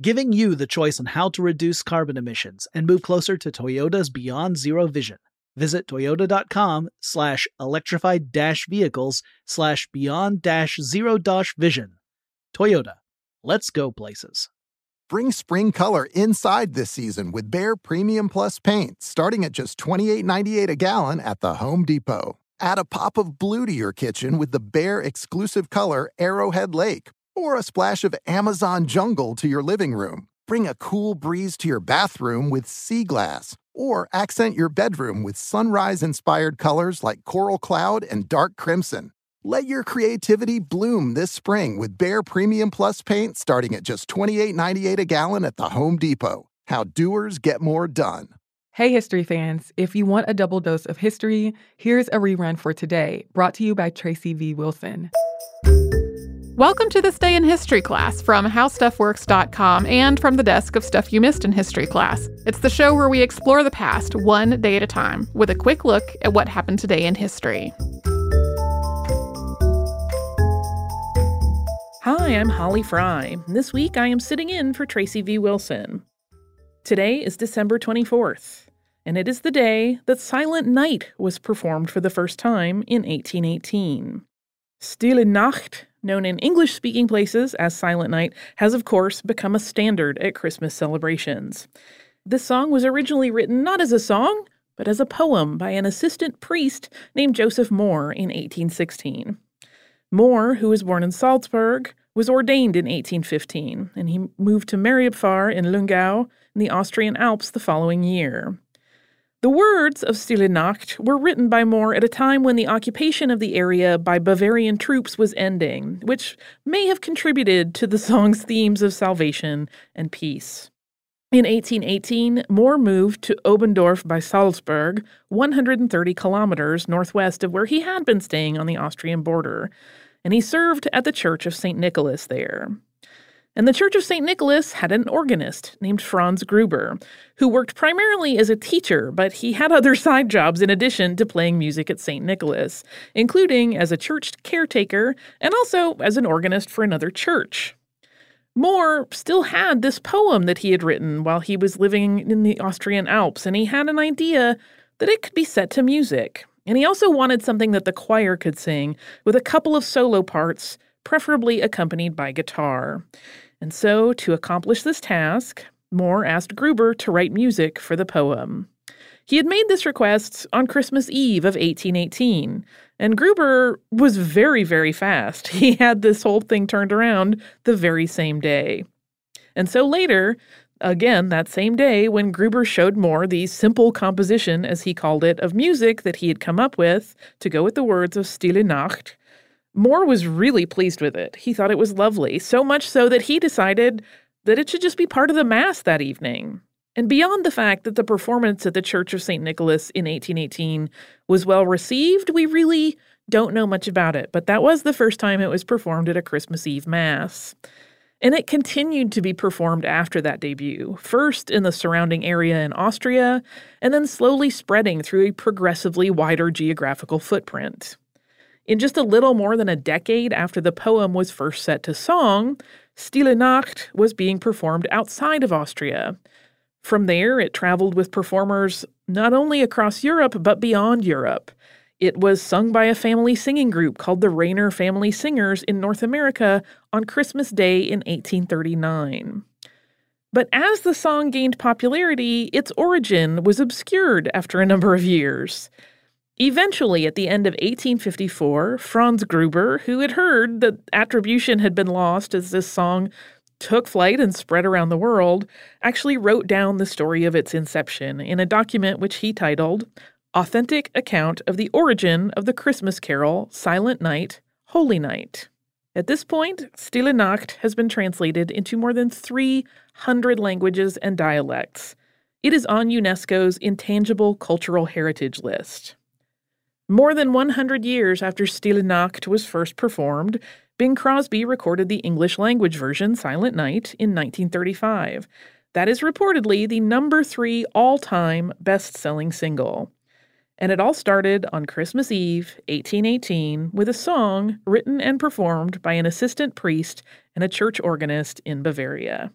giving you the choice on how to reduce carbon emissions and move closer to Toyota's Beyond Zero vision. Visit toyota.com slash electrified dash vehicles slash beyond dash zero dash vision. Toyota. Let's go places. Bring spring color inside this season with Behr Premium Plus paint, starting at just $28.98 a gallon at the Home Depot. Add a pop of blue to your kitchen with the Behr exclusive color Arrowhead Lake or a splash of Amazon jungle to your living room. Bring a cool breeze to your bathroom with sea glass, or accent your bedroom with sunrise inspired colors like coral cloud and dark crimson. Let your creativity bloom this spring with Behr Premium Plus paint starting at just $28.98 a gallon at the Home Depot. How doers get more done. Hey, history fans. If you want a double dose of history, here's a rerun for today, brought to you by Tracy V. Wilson. Welcome to this day in history class from howstuffworks.com and from the desk of Stuff You Missed in History Class. It's the show where we explore the past one day at a time with a quick look at what happened today in history. Hi, I'm Holly Fry. This week I am sitting in for Tracy V. Wilson. Today is December 24th, and it is the day that Silent Night was performed for the first time in 1818. Stille Nacht known in English speaking places as Silent Night, has of course become a standard at Christmas celebrations. This song was originally written not as a song, but as a poem by an assistant priest named Joseph Mohr in 1816. Mohr, who was born in Salzburg, was ordained in 1815, and he moved to Mariapfarr in Lungau in the Austrian Alps the following year. The words of Stille Nacht were written by Mohr at a time when the occupation of the area by Bavarian troops was ending, which may have contributed to the song's themes of salvation and peace. In 1818, Mohr moved to Oberndorf by Salzburg, 130 kilometers northwest of where he had been staying on the Austrian border, and he served at the Church of St. Nicholas there. And the Church of St. Nicholas had an organist named Franz Gruber, who worked primarily as a teacher, but he had other side jobs in addition to playing music at St. Nicholas, including as a church caretaker and also as an organist for another church. Mohr still had this poem that he had written while he was living in the Austrian Alps, and he had an idea that it could be set to music. And he also wanted something that the choir could sing, with a couple of solo parts, preferably accompanied by guitar. And so, to accomplish this task, Mohr asked Gruber to write music for the poem. He had made this request on Christmas Eve of 1818, and Gruber was very, very fast. He had this whole thing turned around the very same day. And so later, again that same day, when Gruber showed Mohr the simple composition, as he called it, of music that he had come up with to go with the words of Stille Nacht, Mohr was really pleased with it. He thought it was lovely, so much so that he decided that it should just be part of the Mass that evening. And beyond the fact that the performance at the Church of St. Nicholas in 1818 was well received, we really don't know much about it, but that was the first time it was performed at a Christmas Eve Mass. And it continued to be performed after that debut, first in the surrounding area in Austria, and then slowly spreading through a progressively wider geographical footprint. In just a little more than a decade after the poem was first set to song, Stille Nacht was being performed outside of Austria. From there, it traveled with performers not only across Europe, but beyond Europe. It was sung by a family singing group called the Rainer Family Singers in North America on Christmas Day in 1839. But as the song gained popularity, its origin was obscured after a number of years. Eventually, at the end of 1854, Franz Gruber, who had heard that attribution had been lost as this song took flight and spread around the world, actually wrote down the story of its inception in a document which he titled Authentic Account of the Origin of the Christmas Carol Silent Night, Holy Night. At this point, Stille Nacht has been translated into more than 300 languages and dialects. It is on UNESCO's Intangible Cultural Heritage List. More than 100 years after Stille Nacht was first performed, Bing Crosby recorded the English language version, Silent Night, in 1935. That is reportedly the number three all time best selling single. And it all started on Christmas Eve, 1818, with a song written and performed by an assistant priest and a church organist in Bavaria.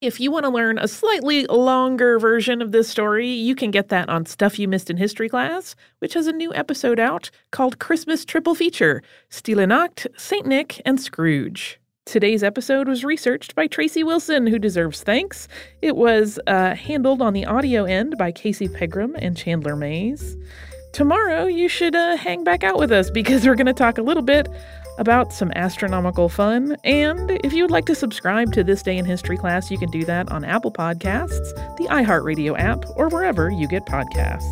If you want to learn a slightly longer version of this story, you can get that on Stuff You Missed in History class, which has a new episode out called Christmas Triple Feature Stille Nacht, St. Nick, and Scrooge. Today's episode was researched by Tracy Wilson, who deserves thanks. It was uh, handled on the audio end by Casey Pegram and Chandler Mays. Tomorrow, you should uh, hang back out with us because we're going to talk a little bit about some astronomical fun. And if you would like to subscribe to This Day in History class, you can do that on Apple Podcasts, the iHeartRadio app, or wherever you get podcasts.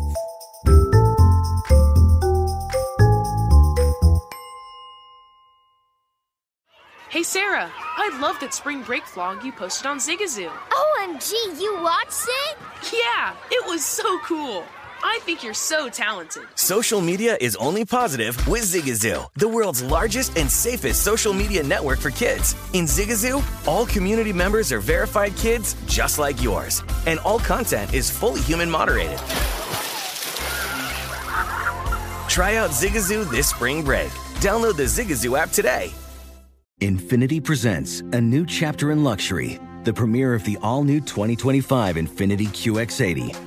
Hey Sarah, I love that spring break vlog you posted on Zigazoo. OMG, you watched it? Yeah, it was so cool. I think you're so talented. Social media is only positive with Zigazoo, the world's largest and safest social media network for kids. In Zigazoo, all community members are verified kids just like yours, and all content is fully human moderated. Try out Zigazoo this spring break. Download the Zigazoo app today. Infiniti presents a new chapter in luxury, the premiere of the all new 2025 Infiniti QX80,